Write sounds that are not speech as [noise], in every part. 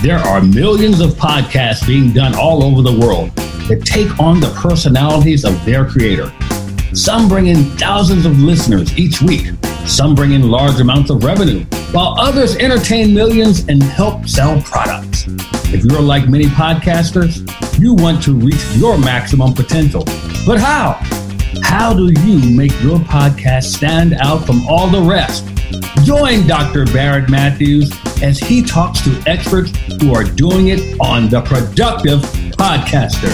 There are millions of podcasts being done all over the world that take on the personalities of their creator. Some bring in thousands of listeners each week. Some bring in large amounts of revenue, while others entertain millions and help sell products. If you're like many podcasters, you want to reach your maximum potential. But how? How do you make your podcast stand out from all the rest? Join Dr. Barrett Matthews as he talks to experts who are doing it on The Productive Podcaster.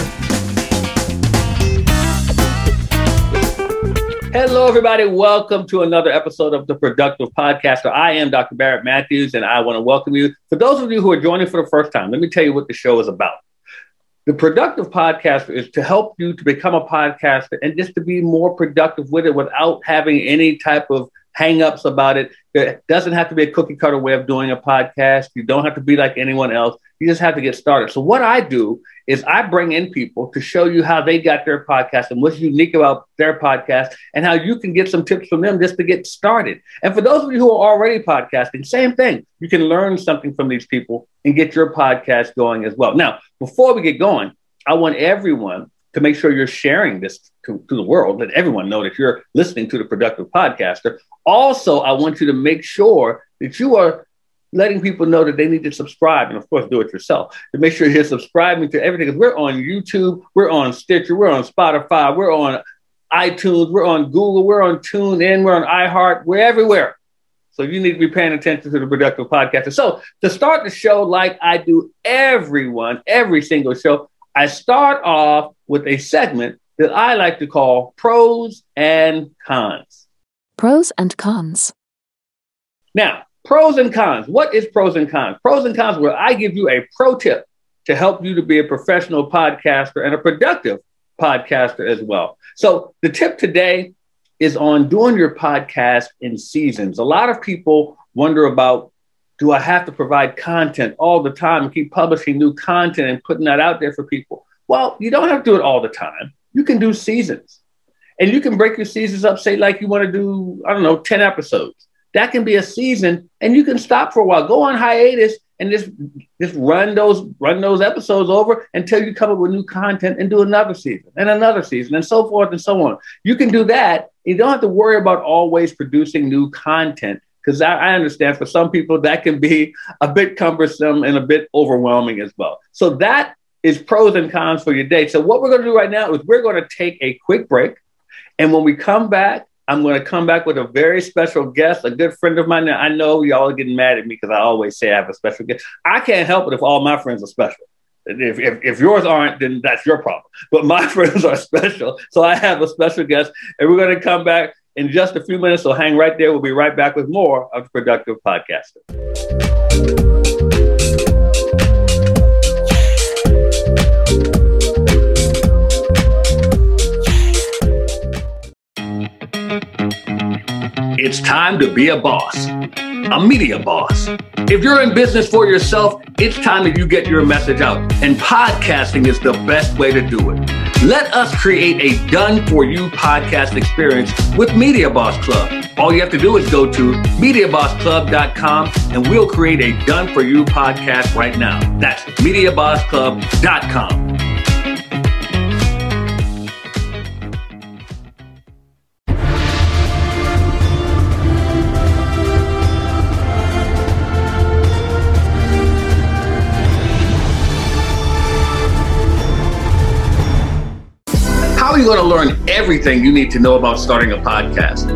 Hello, everybody. Welcome to another episode of The Productive Podcaster. I am Dr. Barrett Matthews, and I want to welcome you. For those of you who are joining for the first time, let me tell you what the show is about. The Productive Podcaster is to help you to become a podcaster and just to be more productive with it without having any type of hangups about it. It doesn't have to be a cookie cutter way of doing a podcast. You don't have to be like anyone else. You just have to get started. So what I do is I bring in people to show you how they got their podcast and what's unique about their podcast and how you can get some tips from them just to get started. And for those of you who are already podcasting, same thing. You can learn something from these people and get your podcast going as well. Now, before we get going, I want everyone to make sure you're sharing this to, to the world, let everyone know that you're listening to the productive podcaster. Also, I want you to make sure that you are letting people know that they need to subscribe and of course do it yourself. To make sure you're subscribing to everything because we're on youtube we're on stitcher we're on spotify we're on itunes we're on google we're on TuneIn we're on iheart we're everywhere. So you need to be paying attention to the productive podcaster. So to start the show like i do everyone every single show i start off with a segment that i like to call pros and cons Pros and cons. now Pros and cons. What is pros and cons? Pros and cons, where I give you a pro tip to help you to be a professional podcaster and a productive podcaster as well. So, the tip today is on doing your podcast in seasons. A lot of people wonder about do I have to provide content all the time and keep publishing new content and putting that out there for people? Well, you don't have to do it all the time. You can do seasons. And you can break your seasons up, say, like you want to do, I don't know, 10 episodes that can be a season and you can stop for a while go on hiatus and just just run those run those episodes over until you come up with new content and do another season and another season and so forth and so on you can do that you don't have to worry about always producing new content because I, I understand for some people that can be a bit cumbersome and a bit overwhelming as well so that is pros and cons for your day so what we're going to do right now is we're going to take a quick break and when we come back I'm going to come back with a very special guest, a good friend of mine. Now, I know y'all are getting mad at me because I always say I have a special guest. I can't help it if all my friends are special. If, if, if, yours aren't, then that's your problem. But my [laughs] friends are special. So I have a special guest, and we're going to come back in just a few minutes. So hang right there. We'll be right back with more of Productive Podcaster. It's time to be a boss, a media boss. If you're in business for yourself, it's time that you get your message out. And podcasting is the best way to do it. Let us create a done for you podcast experience with Media Boss Club. All you have to do is go to MediaBossClub.com and we'll create a done for you podcast right now. That's MediaBossClub.com. are you going to learn everything you need to know about starting a podcast?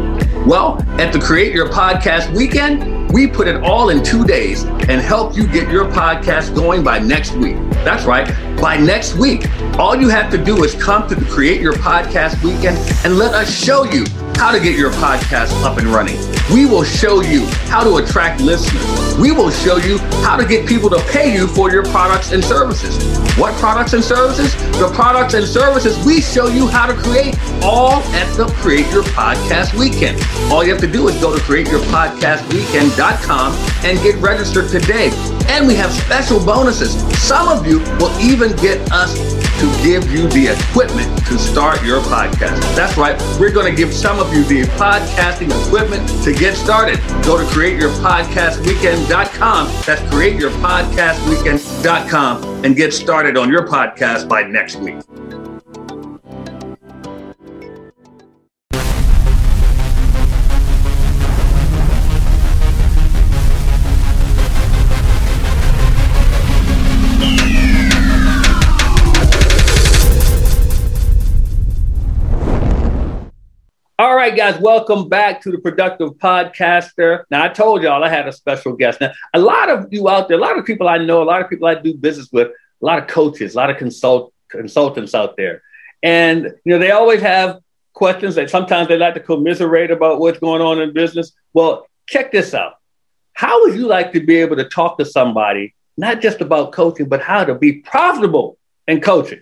Well, at the Create Your Podcast weekend, we put it all in two days and help you get your podcast going by next week. That's right, by next week. All you have to do is come to the Create Your Podcast weekend and let us show you how to get your podcast up and running. We will show you how to attract listeners. We will show you how to get people to pay you for your products and services. What products and services? The products and services we show you how to create all at the Create Your Podcast Weekend. All you have to do is go to createyourpodcastweekend.com and get registered today. And we have special bonuses. Some of you will even get us to give you the equipment to start your podcast. That's right. We're going to give some of you the podcasting equipment to get started, go to createyourpodcastweekend.com. That's createyourpodcastweekend.com and get started on your podcast by next week. Right, guys, welcome back to the Productive Podcaster. Now, I told y'all I had a special guest. Now, a lot of you out there, a lot of people I know, a lot of people I do business with, a lot of coaches, a lot of consult consultants out there. And, you know, they always have questions that sometimes they like to commiserate about what's going on in business. Well, check this out. How would you like to be able to talk to somebody, not just about coaching, but how to be profitable in coaching?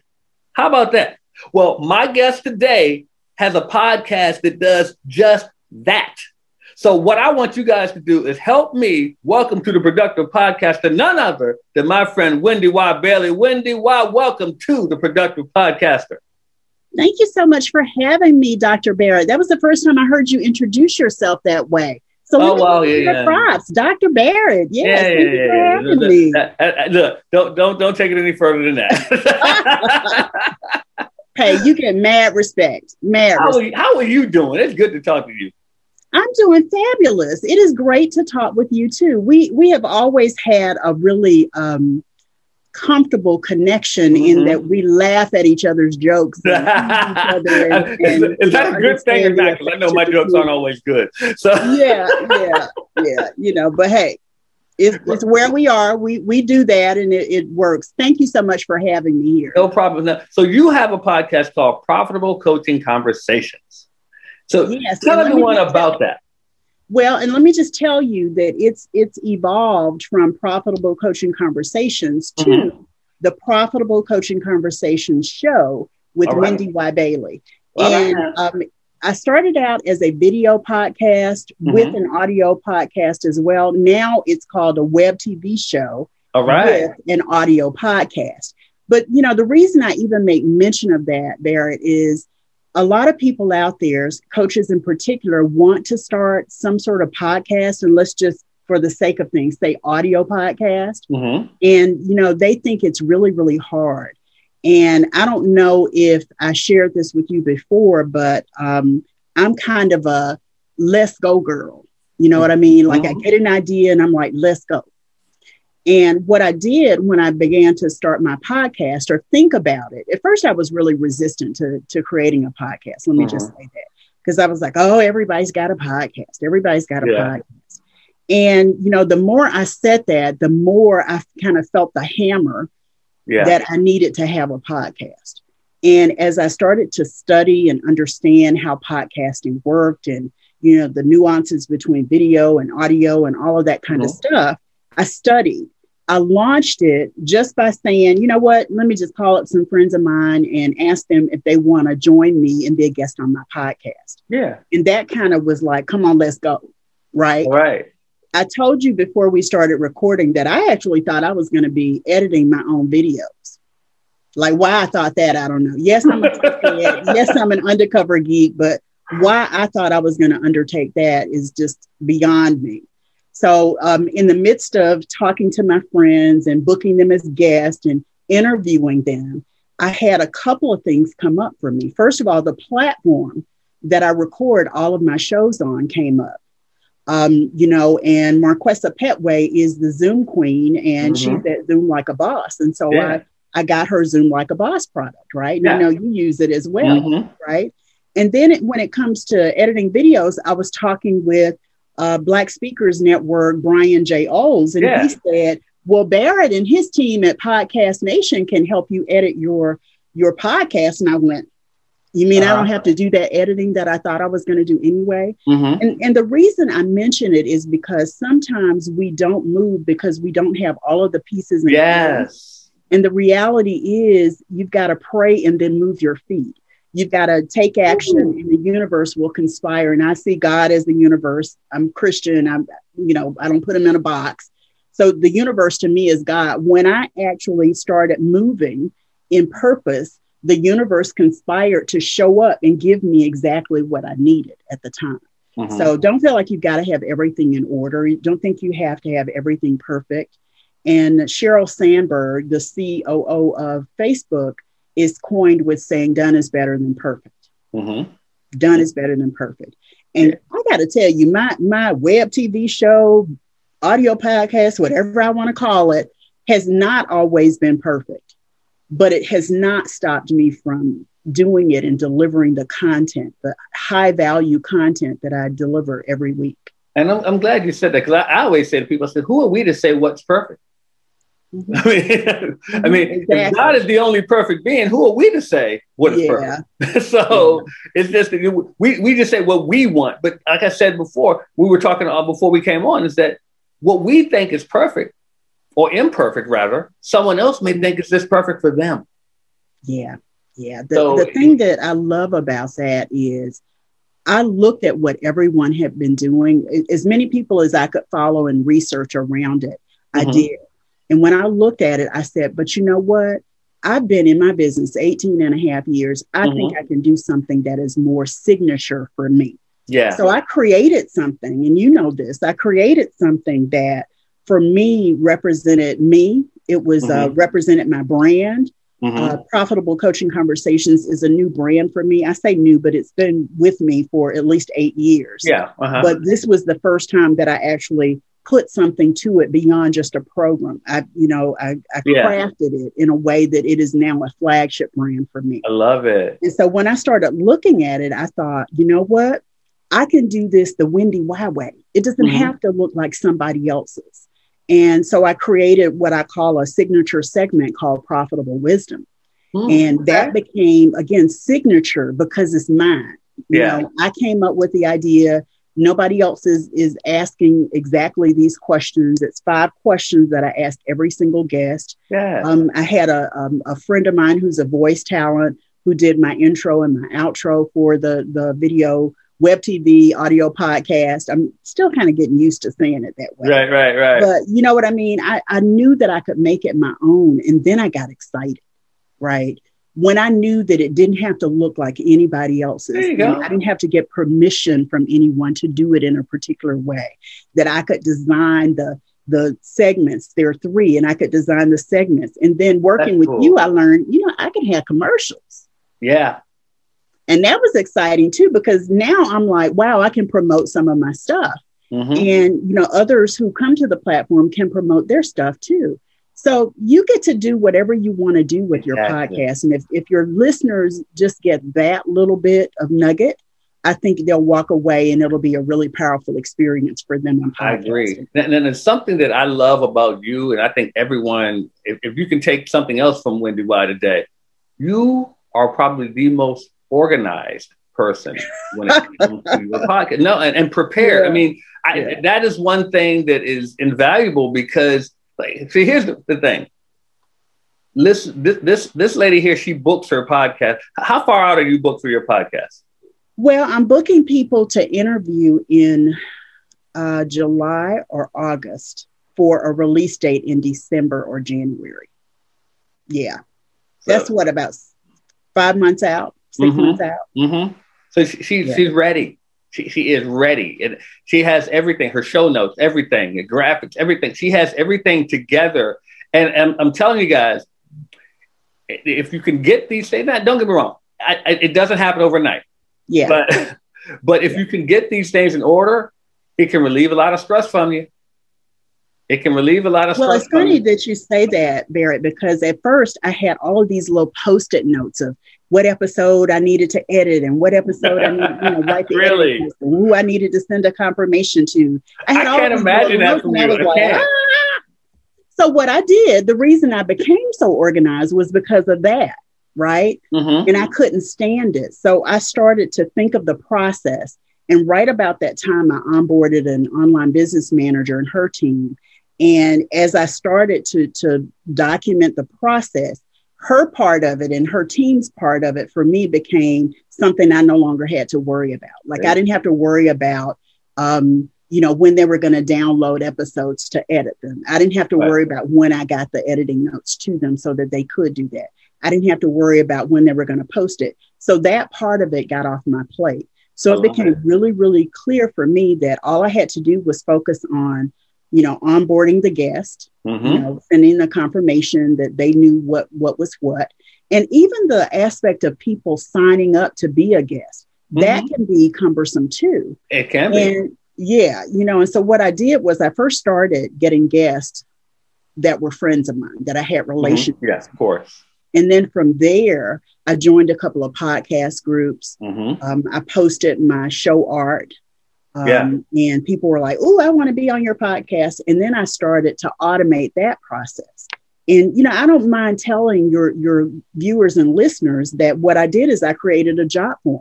How about that? Well, my guest today has a podcast that does just that. So, what I want you guys to do is help me welcome to the Productive Podcast to none other than my friend Wendy Y. Bailey. Wendy Y., welcome to the Productive Podcaster. Thank you so much for having me, Dr. Barrett. That was the first time I heard you introduce yourself that way. So oh, well, yeah, yeah. props, Dr. Barrett. Yes, yeah, yeah, yeah, yeah. Look, look, don't don't don't take it any further than that. [laughs] [laughs] [laughs] hey, you get mad respect. Mad. How, respect. Are you, how are you doing? It's good to talk to you. I'm doing fabulous. It is great to talk with you too. We we have always had a really um, comfortable connection mm-hmm. in that we laugh at each other's jokes. And each other and, and, is that a good thing or not? Because I know my jokes aren't always good. So yeah, yeah, yeah. You know, but hey, it's, it's where we are. We we do that and it, it, works. Thank you so much for having me here. No problem. So you have a podcast called Profitable Coaching Conversations. So yes, tell everyone about that. Well, and let me just tell you that it's it's evolved from Profitable Coaching Conversations to mm-hmm. the Profitable Coaching Conversations show with right. Wendy Y. Bailey. Well, and um, I started out as a video podcast mm-hmm. with an audio podcast as well. Now it's called a web TV show All right. with an audio podcast. But you know, the reason I even make mention of that, Barrett, is a lot of people out there, coaches in particular, want to start some sort of podcast, and let's just for the sake of things, say audio podcast. Mm-hmm. And you know, they think it's really, really hard. And I don't know if I shared this with you before, but um, I'm kind of a let's go girl. You know what I mean? Like I mm-hmm. get an idea and I'm like, let's go. And what I did when I began to start my podcast or think about it, at first I was really resistant to, to creating a podcast. Let me just mm-hmm. say that. Because I was like, oh, everybody's got a podcast. Everybody's got a yeah. podcast. And, you know, the more I said that, the more I kind of felt the hammer yeah. that I needed to have a podcast. And as I started to study and understand how podcasting worked and you know the nuances between video and audio and all of that kind mm-hmm. of stuff, I studied. I launched it just by saying, you know what, let me just call up some friends of mine and ask them if they want to join me and be a guest on my podcast. Yeah. And that kind of was like, come on, let's go. Right. Right. I told you before we started recording that I actually thought I was going to be editing my own videos. Like why I thought that, I don't know. Yes, I'm a [laughs] yes, I'm an undercover geek, but why I thought I was going to undertake that is just beyond me. So, um, in the midst of talking to my friends and booking them as guests and interviewing them, I had a couple of things come up for me. First of all, the platform that I record all of my shows on came up um, you know, and Marquessa Petway is the Zoom queen, and mm-hmm. she's at Zoom like a boss. And so yeah. I, I got her Zoom like a boss product, right? And yeah. I know you use it as well, mm-hmm. right? And then it, when it comes to editing videos, I was talking with uh, Black Speakers Network, Brian J. Oles, and yeah. he said, well, Barrett and his team at Podcast Nation can help you edit your your podcast. And I went, you mean uh, I don't uh-huh. have to do that editing that I thought I was going to do anyway? Mm-hmm. And, and the reason I mention it is because sometimes we don't move because we don't have all of the pieces. In yes. And the reality is you've got to pray and then move your feet. You've got to take action Ooh. and the universe will conspire. And I see God as the universe. I'm Christian. I'm, you know, I don't put him in a box. So the universe to me is God. When I actually started moving in purpose, the universe conspired to show up and give me exactly what I needed at the time. Mm-hmm. So don't feel like you've got to have everything in order. Don't think you have to have everything perfect. And Sheryl Sandberg, the COO of Facebook, is coined with saying done is better than perfect. Mm-hmm. Done is better than perfect. And yeah. I got to tell you, my my web TV show, audio podcast, whatever I want to call it, has not always been perfect, but it has not stopped me from doing it and delivering the content, the high value content that I deliver every week. And I'm, I'm glad you said that because I, I, always say to people, I said, who are we to say what's perfect? Mm-hmm. [laughs] I mean, I mean, exactly. if God is the only perfect being, who are we to say what is yeah. perfect? [laughs] so yeah. it's just we we just say what we want. But like I said before, we were talking before we came on, is that what we think is perfect or imperfect, rather, someone else may think it's just perfect for them. Yeah, yeah. The, so, the thing that I love about that is I looked at what everyone had been doing, as many people as I could follow and research around it. Mm-hmm. I did. And when I looked at it, I said, but you know what? I've been in my business 18 and a half years. I mm-hmm. think I can do something that is more signature for me. Yeah. So I created something, and you know this. I created something that for me represented me. It was uh, mm-hmm. uh, represented my brand. Mm-hmm. Uh, Profitable Coaching Conversations is a new brand for me. I say new, but it's been with me for at least eight years. Yeah. Uh-huh. But this was the first time that I actually put something to it beyond just a program. I, you know, I, I yeah. crafted it in a way that it is now a flagship brand for me. I love it. And so when I started looking at it, I thought, you know what? I can do this the Wendy Y way. It doesn't mm-hmm. have to look like somebody else's. And so I created what I call a signature segment called Profitable Wisdom. Mm, and okay. that became, again, signature because it's mine. You yeah. know, I came up with the idea. Nobody else is, is asking exactly these questions. It's five questions that I ask every single guest. Yeah. Um, I had a, um, a friend of mine who's a voice talent who did my intro and my outro for the, the video web TV, audio podcast. I'm still kind of getting used to saying it that way. Right, right, right. But you know what I mean? I, I knew that I could make it my own. And then I got excited, right? When I knew that it didn't have to look like anybody else's. I didn't have to get permission from anyone to do it in a particular way. That I could design the the segments. There are three, and I could design the segments. And then working That's with cool. you, I learned, you know, I can have commercials. Yeah. And that was exciting too, because now I'm like, wow, I can promote some of my stuff. Mm-hmm. And, you know, others who come to the platform can promote their stuff too. So you get to do whatever you want to do with your exactly. podcast. And if, if your listeners just get that little bit of nugget, I think they'll walk away and it'll be a really powerful experience for them. I agree. And then it's something that I love about you. And I think everyone, if, if you can take something else from Wendy Y today, you are probably the most organized person when it [laughs] comes to your podcast. No, and, and prepared. Yeah. I mean, I, yeah. that is one thing that is invaluable because, like, see, here's the, the thing. Listen, this, this this lady here, she books her podcast. How far out are you booked for your podcast? Well, I'm booking people to interview in uh, July or August for a release date in December or January. Yeah, so, that's what about five months out. 6 mm-hmm. months out. Mm-hmm. So she, she yeah. she's ready. She, she is ready. And she has everything, her show notes, everything, the graphics, everything. She has everything together. And, and I'm telling you guys, if you can get these things, now, don't get me wrong, I, I, it doesn't happen overnight. Yeah. But [laughs] but if yeah. you can get these things in order, it can relieve a lot of stress from you. It can relieve a lot of well, stress. Well, it's funny that you say that, Barrett, because at first I had all of these little post-it notes of what episode I needed to edit and what episode I needed, you know, [laughs] write the really? edit who I needed to send a confirmation to. I, had I can't imagine that from you. Like, ah! So what I did, the reason I became so organized was because of that, right? Mm-hmm. And I couldn't stand it. So I started to think of the process. And right about that time, I onboarded an online business manager and her team. And as I started to, to document the process, her part of it and her team's part of it for me became something I no longer had to worry about. Like right. I didn't have to worry about, um, you know, when they were going to download episodes to edit them. I didn't have to right. worry about when I got the editing notes to them so that they could do that. I didn't have to worry about when they were going to post it. So that part of it got off my plate. So it became really, really clear for me that all I had to do was focus on, you know, onboarding the guest, mm-hmm. you know, sending the confirmation that they knew what what was what, and even the aspect of people signing up to be a guest. Mm-hmm. That can be cumbersome too. It can be. And yeah, you know, and so what I did was I first started getting guests that were friends of mine that I had relations. Mm-hmm. Yes, of course. And then from there, I joined a couple of podcast groups. Mm-hmm. Um, I posted my show art. Um, yeah. And people were like, oh, I want to be on your podcast. And then I started to automate that process. And, you know, I don't mind telling your, your viewers and listeners that what I did is I created a job form.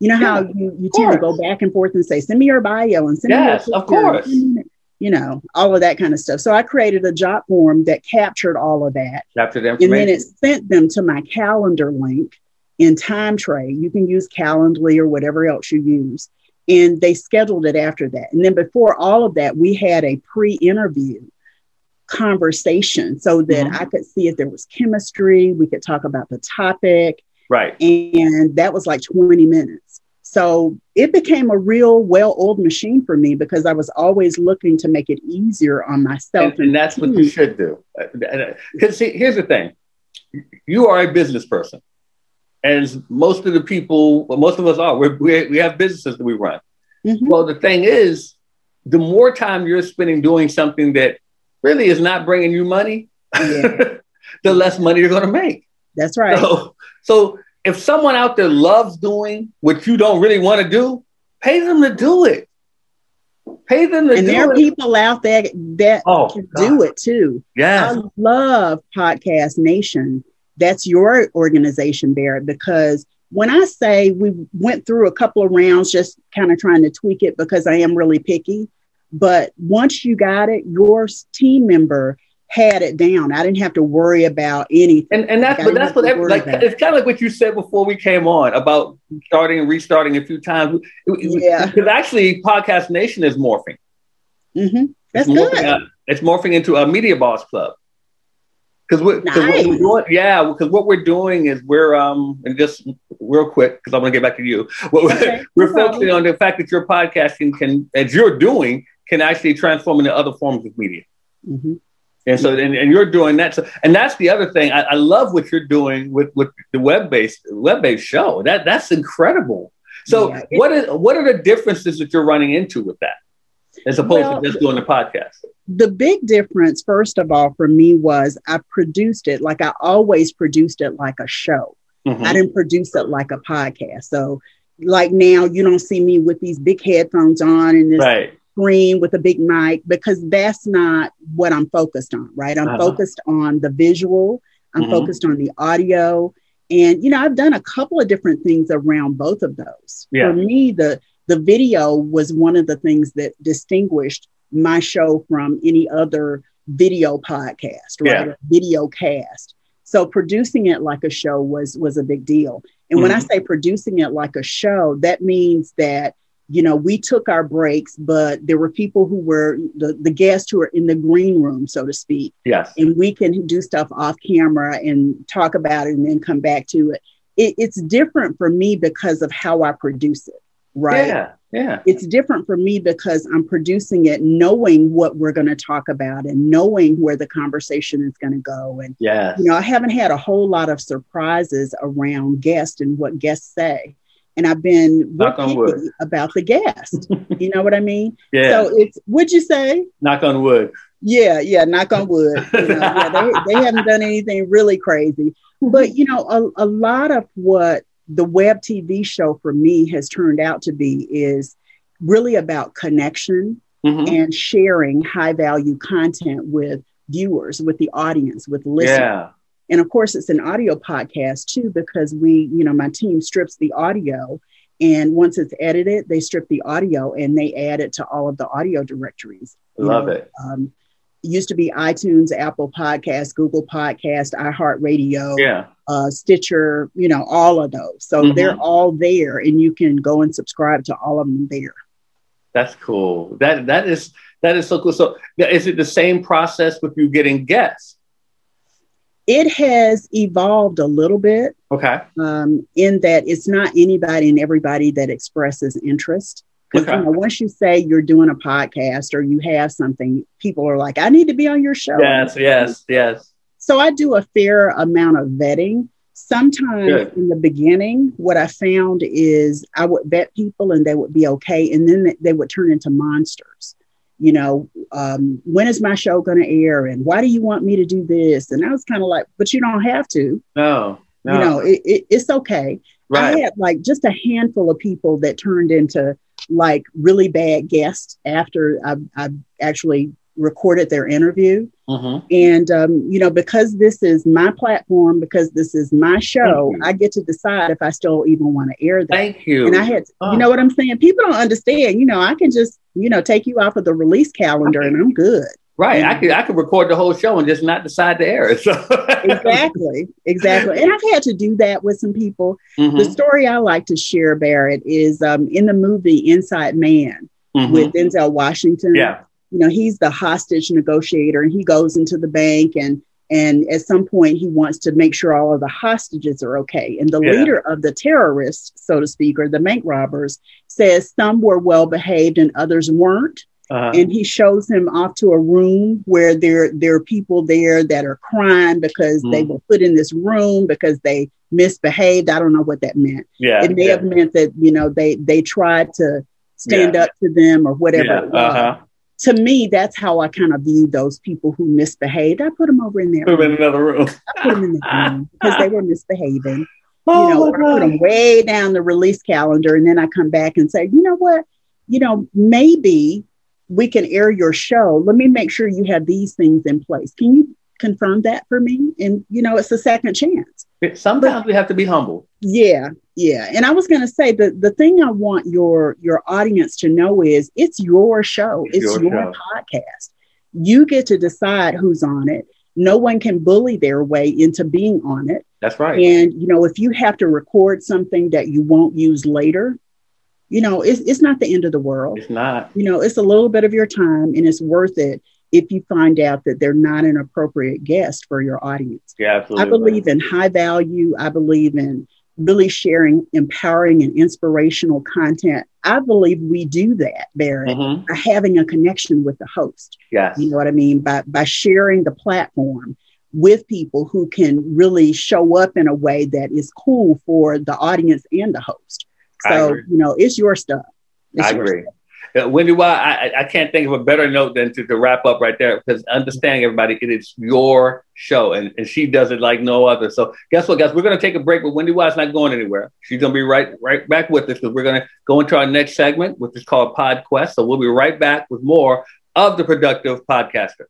You know how you, you tend to go back and forth and say, send me your bio and send yes, me your of course. You know, all of that kind of stuff. So I created a job form that captured all of that. Captured information. And then it sent them to my calendar link in TimeTrade. You can use Calendly or whatever else you use. And they scheduled it after that. And then before all of that, we had a pre interview conversation so that mm-hmm. I could see if there was chemistry. We could talk about the topic. Right. And that was like 20 minutes. So it became a real well oiled machine for me because I was always looking to make it easier on myself. And, and that's what you mm. should do. Uh, uh, because see, here's the thing you are a business person. And most of the people, well, most of us are, We're, we we have businesses that we run. Mm-hmm. Well, the thing is, the more time you're spending doing something that really is not bringing you money, yeah. [laughs] the less money you're going to make. That's right. So, so if someone out there loves doing what you don't really want to do, pay them to do it. Pay them to do it. and do there are people out there that oh, can God. do it too. Yeah. I love Podcast Nation. That's your organization, Barrett, because when I say we went through a couple of rounds just kind of trying to tweak it because I am really picky. But once you got it, your team member had it down. I didn't have to worry about anything. And, and that's, like, but that's what, every, like, about. it's kind of like what you said before we came on about starting and restarting a few times. Yeah. Because actually, Podcast Nation is morphing. Mm-hmm. That's it's good. Out, it's morphing into a Media Boss Club. Because nice. what we're doing, yeah, because what we're doing is we're um and just real quick because I'm gonna get back to you. What okay, we're, no focusing on the fact that your podcasting can, as you're doing, can actually transform into other forms of media. Mm-hmm. And so, and, and you're doing that. So, and that's the other thing. I, I love what you're doing with, with the web based web based show. That that's incredible. So, yeah, what is what are the differences that you're running into with that, as opposed well, to just doing the podcast? The big difference, first of all, for me was I produced it like I always produced it like a show. Mm-hmm. I didn't produce it like a podcast. So, like now, you don't see me with these big headphones on and this right screen with a big mic because that's not what I'm focused on, right? I'm uh-huh. focused on the visual, I'm mm-hmm. focused on the audio. And you know, I've done a couple of different things around both of those. Yeah. For me, the the video was one of the things that distinguished my show from any other video podcast, right? Yeah. Video cast. So producing it like a show was was a big deal. And mm-hmm. when I mm-hmm. say producing it like a show, that means that you know, we took our breaks, but there were people who were the, the guests who were in the green room, so to speak. Yes. And we can do stuff off camera and talk about it and then come back to it. it it's different for me because of how I produce it, right? Yeah. Yeah. It's different for me because I'm producing it knowing what we're going to talk about and knowing where the conversation is going to go. And, yeah, you know, I haven't had a whole lot of surprises around guests and what guests say and I've been about the guest. [laughs] you know what I mean? Yeah. So it's would you say? Knock on wood. Yeah, yeah, knock on wood. You know, yeah, they, they haven't done anything really crazy. But you know, a, a lot of what the web TV show for me has turned out to be is really about connection mm-hmm. and sharing high value content with viewers, with the audience, with listeners. Yeah. And of course, it's an audio podcast too, because we, you know, my team strips the audio. And once it's edited, they strip the audio and they add it to all of the audio directories. Love know, it. Um, used to be iTunes, Apple Podcast, Google Podcast, iHeartRadio, yeah. Uh, Stitcher, you know, all of those. So mm-hmm. they're all there, and you can go and subscribe to all of them there. That's cool. That that is that is so cool. So is it the same process with you getting guests? It has evolved a little bit. Okay. Um, in that it's not anybody and everybody that expresses interest. Because Okay. you know, once you say you're doing a podcast or you have something, people are like, "I need to be on your show." Yes, yes, yes. So I do a fair amount of vetting. Sometimes Good. in the beginning, what I found is I would vet people and they would be okay, and then they- would turn into monsters. You know, um, when is my show going to air, and why do you want me to do this? And I was kind of like, but you don't have to. No, no. You know, it, it, it's okay. right. I had like just a handful of people that turned into like really bad guests after I, I actually recorded their interview. Mhm. And, um, you know, because this is my platform, because this is my show, I get to decide if I still even want to air that. Thank you. And I had, Oh. you know what I'm saying? People don't understand, you know, I can just, you know, take you off of the release calendar and I'm good. right. I could I could record the whole show and just not decide to air it. So Exactly. exactly. And I've had to do that with some people. The Mhm, story I like to share, Barrett, is um, in the movie Inside Man mhm. with Denzel Washington. yeah. You know he's the hostage negotiator and he goes into the bank and and at some point he wants to make sure all of the hostages are okay and the Yeah. leader of the terrorists so to speak or the bank robbers says some were well behaved and others weren't Uh-huh. and he shows him off to a room where there there are people there that are crying because they Mm. were put in this room because they misbehaved i don't know what that meant yeah. it may yeah. have meant that you know they they tried to stand Yeah. up to them or whatever Yeah, it was uh-huh. To me, that's how I kind of view those people who misbehaved. I put them over in there. Put 'em in another room. I put them in that room because they were misbehaving. [laughs] You Oh, know, or I put them way down the release calendar, and then I come back and say, you know what? You know, maybe we can air your show. Let me make sure you have these things in place. Can you confirm that for me? And you know, it's a second chance. Sometimes we have to be humble. Yeah, yeah. And I was going to say the the thing I want your your audience to know is it's your show. It's It's, your your, show. podcast. You get to decide who's on it. No one can bully their way into being on it. That's right. And you know, if you have to record something that you won't use later, you know, it's it's not the end of the world. It's not. You know, it's a little bit of your time and it's worth it if you find out that they're not an appropriate guest for your audience. Yeah, absolutely. I believe in high value. I believe in really sharing empowering and inspirational content. I believe we do that, Barrett, Mhm. by having a connection with the host. Yes. You know what I mean? By by sharing the platform with people who can really show up in a way that is cool for the audience and the host. So, you know, it's your stuff. It's I your agree. stuff. Uh, Wendy, why I, I- can't think of a better note than to, to wrap up right there because understanding everybody, it is your show and, and she does it like no other. So guess what, guys? We're going to take a break, but Wendy Y's not going anywhere. She's going to be right right back with us because we're going to go into our next segment, which is called PodQuest. So we'll be right back with more of the Productive Podcaster.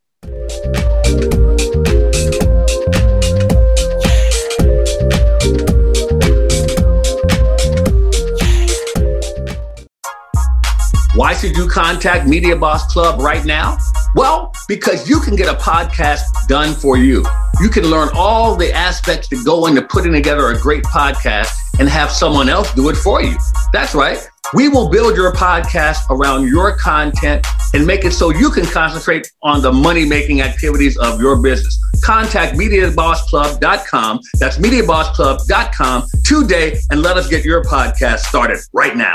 Why should you contact Media Boss Club right now? Well, because you can get a podcast done for you. You can learn all the aspects that go into putting together a great podcast and have someone else do it for you. That's right. We will build your podcast around your content and make it so you can concentrate on the money making activities of your business. Contact MediaBossClub.com. That's MediaBossClub.com today and let us get your podcast started right now.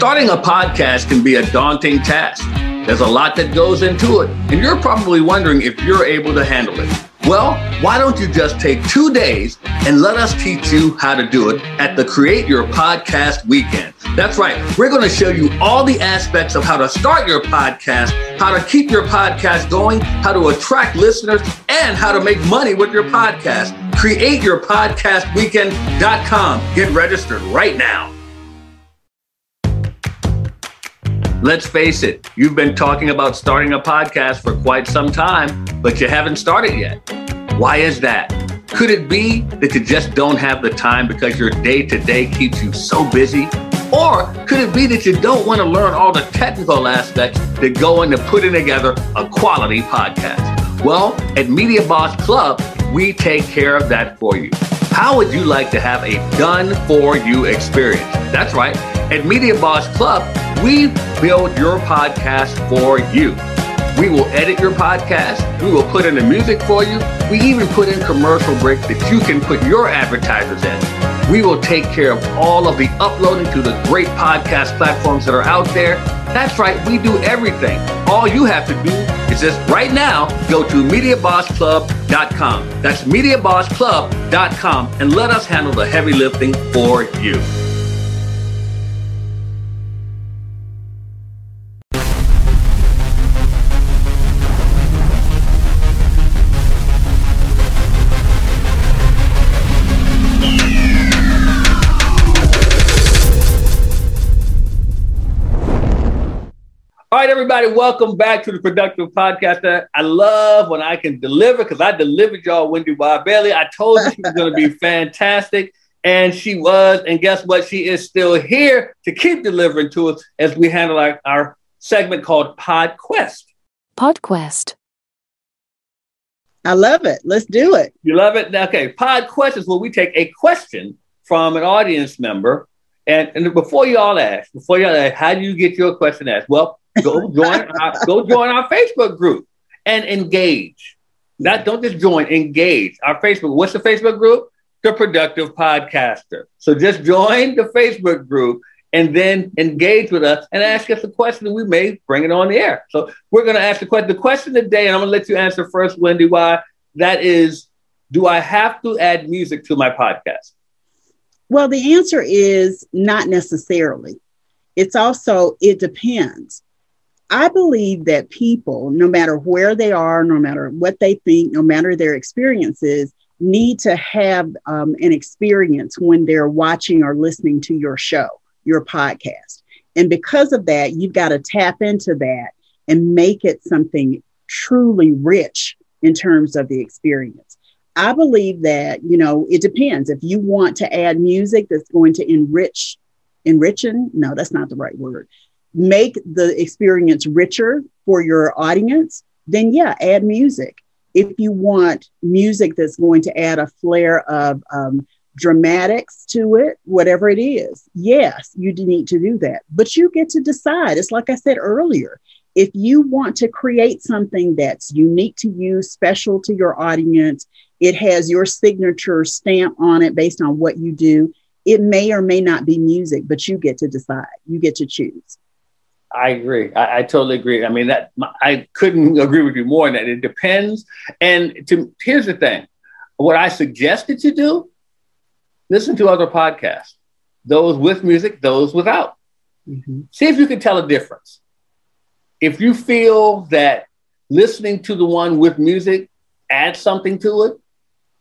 Starting a podcast can be a daunting task. There's a lot that goes into it, and you're probably wondering if you're able to handle it. Well, why don't you just take two days and let us teach you how to do it at the Create Your Podcast Weekend? That's right. We're going to show you all the aspects of how to start your podcast, how to keep your podcast going, how to attract listeners, and how to make money with your podcast. CreateYourPodcastWeekend.com. Get registered right now. Let's face it, you've been talking about starting a podcast for quite some time, but you haven't started yet. Why is that? Could it be that you just don't have the time because your day to day keeps you so busy? Or could it be that you don't want to learn all the technical aspects that go into putting together a quality podcast? Well, at Media Boss Club, we take care of that for you. How would you like to have a done for you experience? That's right. At Media Boss Club, we build your podcast for you. We will edit your podcast. We will put in the music for you. We even put in commercial breaks that you can put your advertisers in. We will take care of all of the uploading to the great podcast platforms that are out there. That's right, we do everything. All you have to do is just right now go to MediaBossClub.com. That's MediaBossClub.com and let us handle the heavy lifting for you. Right, everybody, welcome back to the Productive Podcast. I love when I can deliver because I delivered y'all Wendy Y. Bailey. I told you she was going to be [laughs] fantastic, and she was. And guess what? She is still here to keep delivering to us as we handle our, our segment called PodQuest. PodQuest. I love it. Let's do it. You love it? Okay. PodQuest is where we take a question from an audience member. And, and before y'all ask, before y'all ask, how do you get your question asked? Well, Go join our, go join our Facebook group and engage. Not don't just join, engage our Facebook. What's the Facebook group? The Productive Podcaster. So just join the Facebook group and then engage with us and ask us a question. We may bring it on the air. So we're going to ask the question. The question today, and I'm going to let you answer first, Wendy. Why? That is, do I have to add music to my podcast? Well, the answer is not necessarily. It's also it depends. I believe that people, no matter where they are, no matter what they think, no matter their experiences, need to have um, an experience when they're watching or listening to your show, your podcast. And because of that, you've got to tap into that and make it something truly rich in terms of the experience. I believe that, you know, it depends. If you want to add music that's going to enrich, enriching, no, that's not the right word make the experience richer for your audience, then yeah, add music. If you want music that's going to add a flair of um, dramatics to it, whatever it is, yes, you need to do that. But you get to decide. It's like I said earlier. If you want to create something that's unique to you, special to your audience, it has your signature stamp on it based on what you do. It may or may not be music, but you get to decide. You get to choose. I agree. I, I, totally agree. I mean, that I couldn't agree with you more. That it depends. And to, here's the thing: what I suggested that you do, listen to other podcasts, those with music, those without. Mm-hmm. See if you can tell a difference. If you feel that listening to the one with music adds something to it,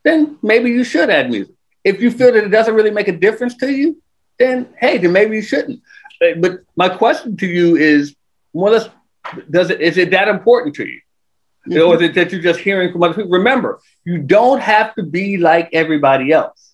then maybe you should add music. If you feel that it doesn't really make a difference to you, then hey, then maybe you shouldn't but my question to you is more or less, does it is it that important to you? Mm-hmm. Or is it that you're just hearing from other people? Remember, you don't have to be like everybody else.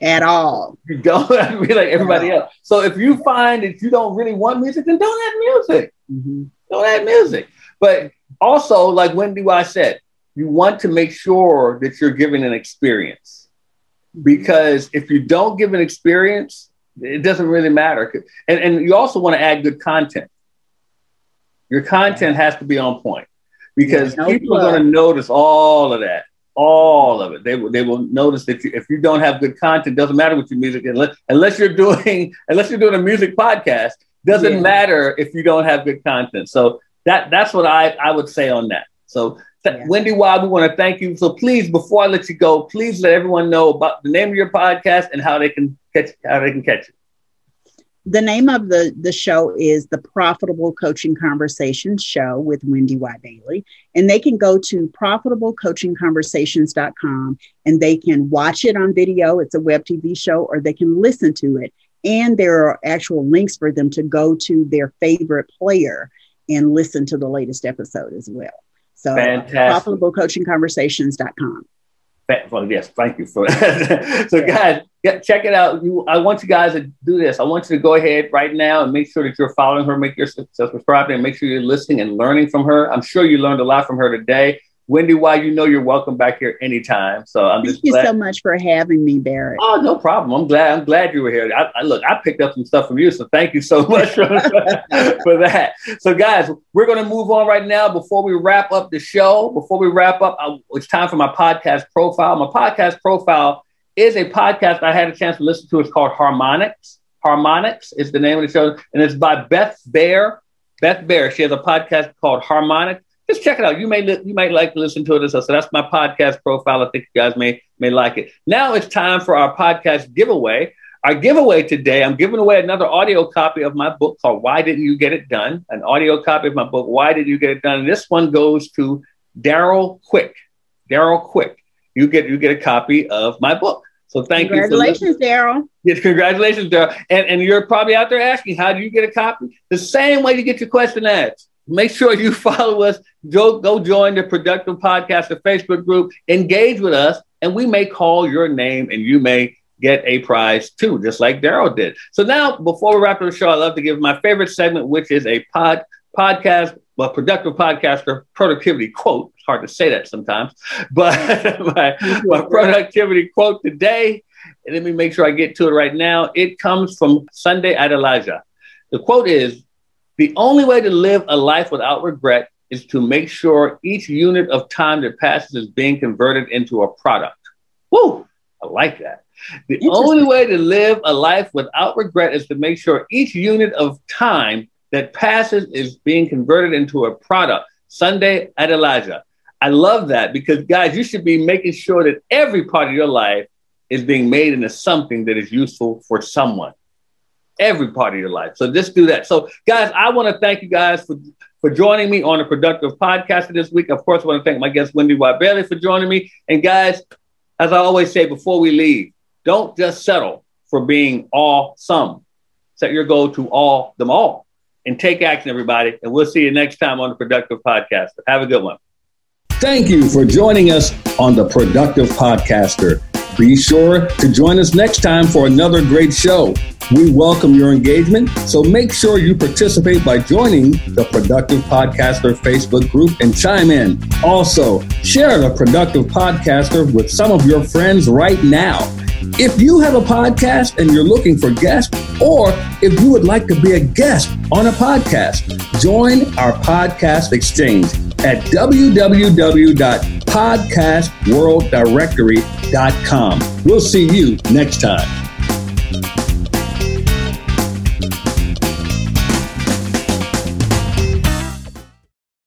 At all. You don't [laughs] have to be like everybody else. So if you find that you don't really want music, then don't add music. Mm-hmm. Don't add music. But also, like Wendy Y said, you want to make sure that you're giving an experience. Because if you don't give an experience, it doesn't really matter. And, and you also want to add good content. Your content has to be on point because yeah, people are going to notice all of that, all of it. They will, they will notice that you, if you don't have good content, doesn't matter what your music unless, unless you're doing [laughs] unless you're doing a music podcast. Doesn't yeah. matter if you don't have good content. So that that's what I I would say on that. So th- yeah. Wendy Y, we want to thank you. So please, before I let you go, please let everyone know about the name of your podcast and how they can catch how they can catch it. The name of the, the show is the Profitable Coaching Conversations Show with Wendy Y. Bailey. And they can go to profitablecoachingconversations.com and they can watch it on video. It's a web TV show, or they can listen to it. And there are actual links for them to go to their favorite player and listen to the latest episode as well. So, Fantastic. profitablecoachingconversations.com. Well, yes, thank you for that. [laughs] so, guys, get, check it out. You, I want you guys to do this. I want you to go ahead right now and make sure that you're following her, make yourself subscribe, and make sure you're listening and learning from her. I'm sure you learned a lot from her today. Wendy, why you know you're welcome back here anytime. So I'm Thank just you glad. so much for having me, Barrett. Oh, no problem. I'm glad. I'm glad you were here. I, I look, I picked up some stuff from you, so thank you so much for, [laughs] for that. So, guys, we're going to move on right now. Before we wrap up the show, before we wrap up, I, it's time for my podcast profile. My podcast profile is a podcast I had a chance to listen to. It's called Harmonics. Harmonics is the name of the show, and it's by Beth Baer. Beth Baer. She has a podcast called Harmonics just check it out. You may li- you might like to listen to it. As well. So that's my podcast profile. I think you guys may may like it. Now it's time for our podcast giveaway. Our giveaway today, I'm giving away another audio copy of my book called Why Didn't You Get It Done? An audio copy of my book, Why Did You Get It Done? And this one goes to Daryl Quick. Daryl Quick. You get you get a copy of my book. So thank you. Congratulations, Daryl. Yes, congratulations, Daryl. And and you're probably out there asking, how do you get a copy? The same way you get your question asked make sure you [laughs] follow us. Go, go join the Productive Podcaster Facebook group. Engage with us, and we may call your name, and you may get a prize too, just like Daryl did. So now, before we wrap up the show, I love to give my favorite segment, which is a pod podcast, well, productive podcaster productivity quote. It's hard to say that sometimes, [laughs] but [laughs] my, my productivity quote today. And let me make sure I get to it right now. It comes from Sunday Adelaja. The quote is the only way to live a life without regret is to make sure each unit of time that passes is being converted into a product. Woo! I like that. The only way to live a life without regret is to make sure each unit of time that passes is being converted into a product. Sunday Adelaja. I love that because, guys, you should be making sure that every part of your life is being made into something that is useful for someone every part of your life. So just do that. So, guys, I want to thank you guys for, for joining me on a productive podcast this week. Of course, I want to thank my guest, Wendy Bailey, for joining me. And, guys, as I always say before we leave, don't just settle for being all some. Set your goal to all them all and take action, everybody. And we'll see you next time on the Productive Podcast. Have a good one. Thank you for joining us on the Productive Podcaster. Be sure to join us next time for another great show. We welcome your engagement, so make sure you participate by joining the Productive Podcaster Facebook group and chime in. Also, share the Productive Podcaster with some of your friends right now. If you have a podcast and you're looking for guests, or if you would like to be a guest on a podcast, join our podcast exchange at www.podcastworlddirectory.com. We'll see you next time.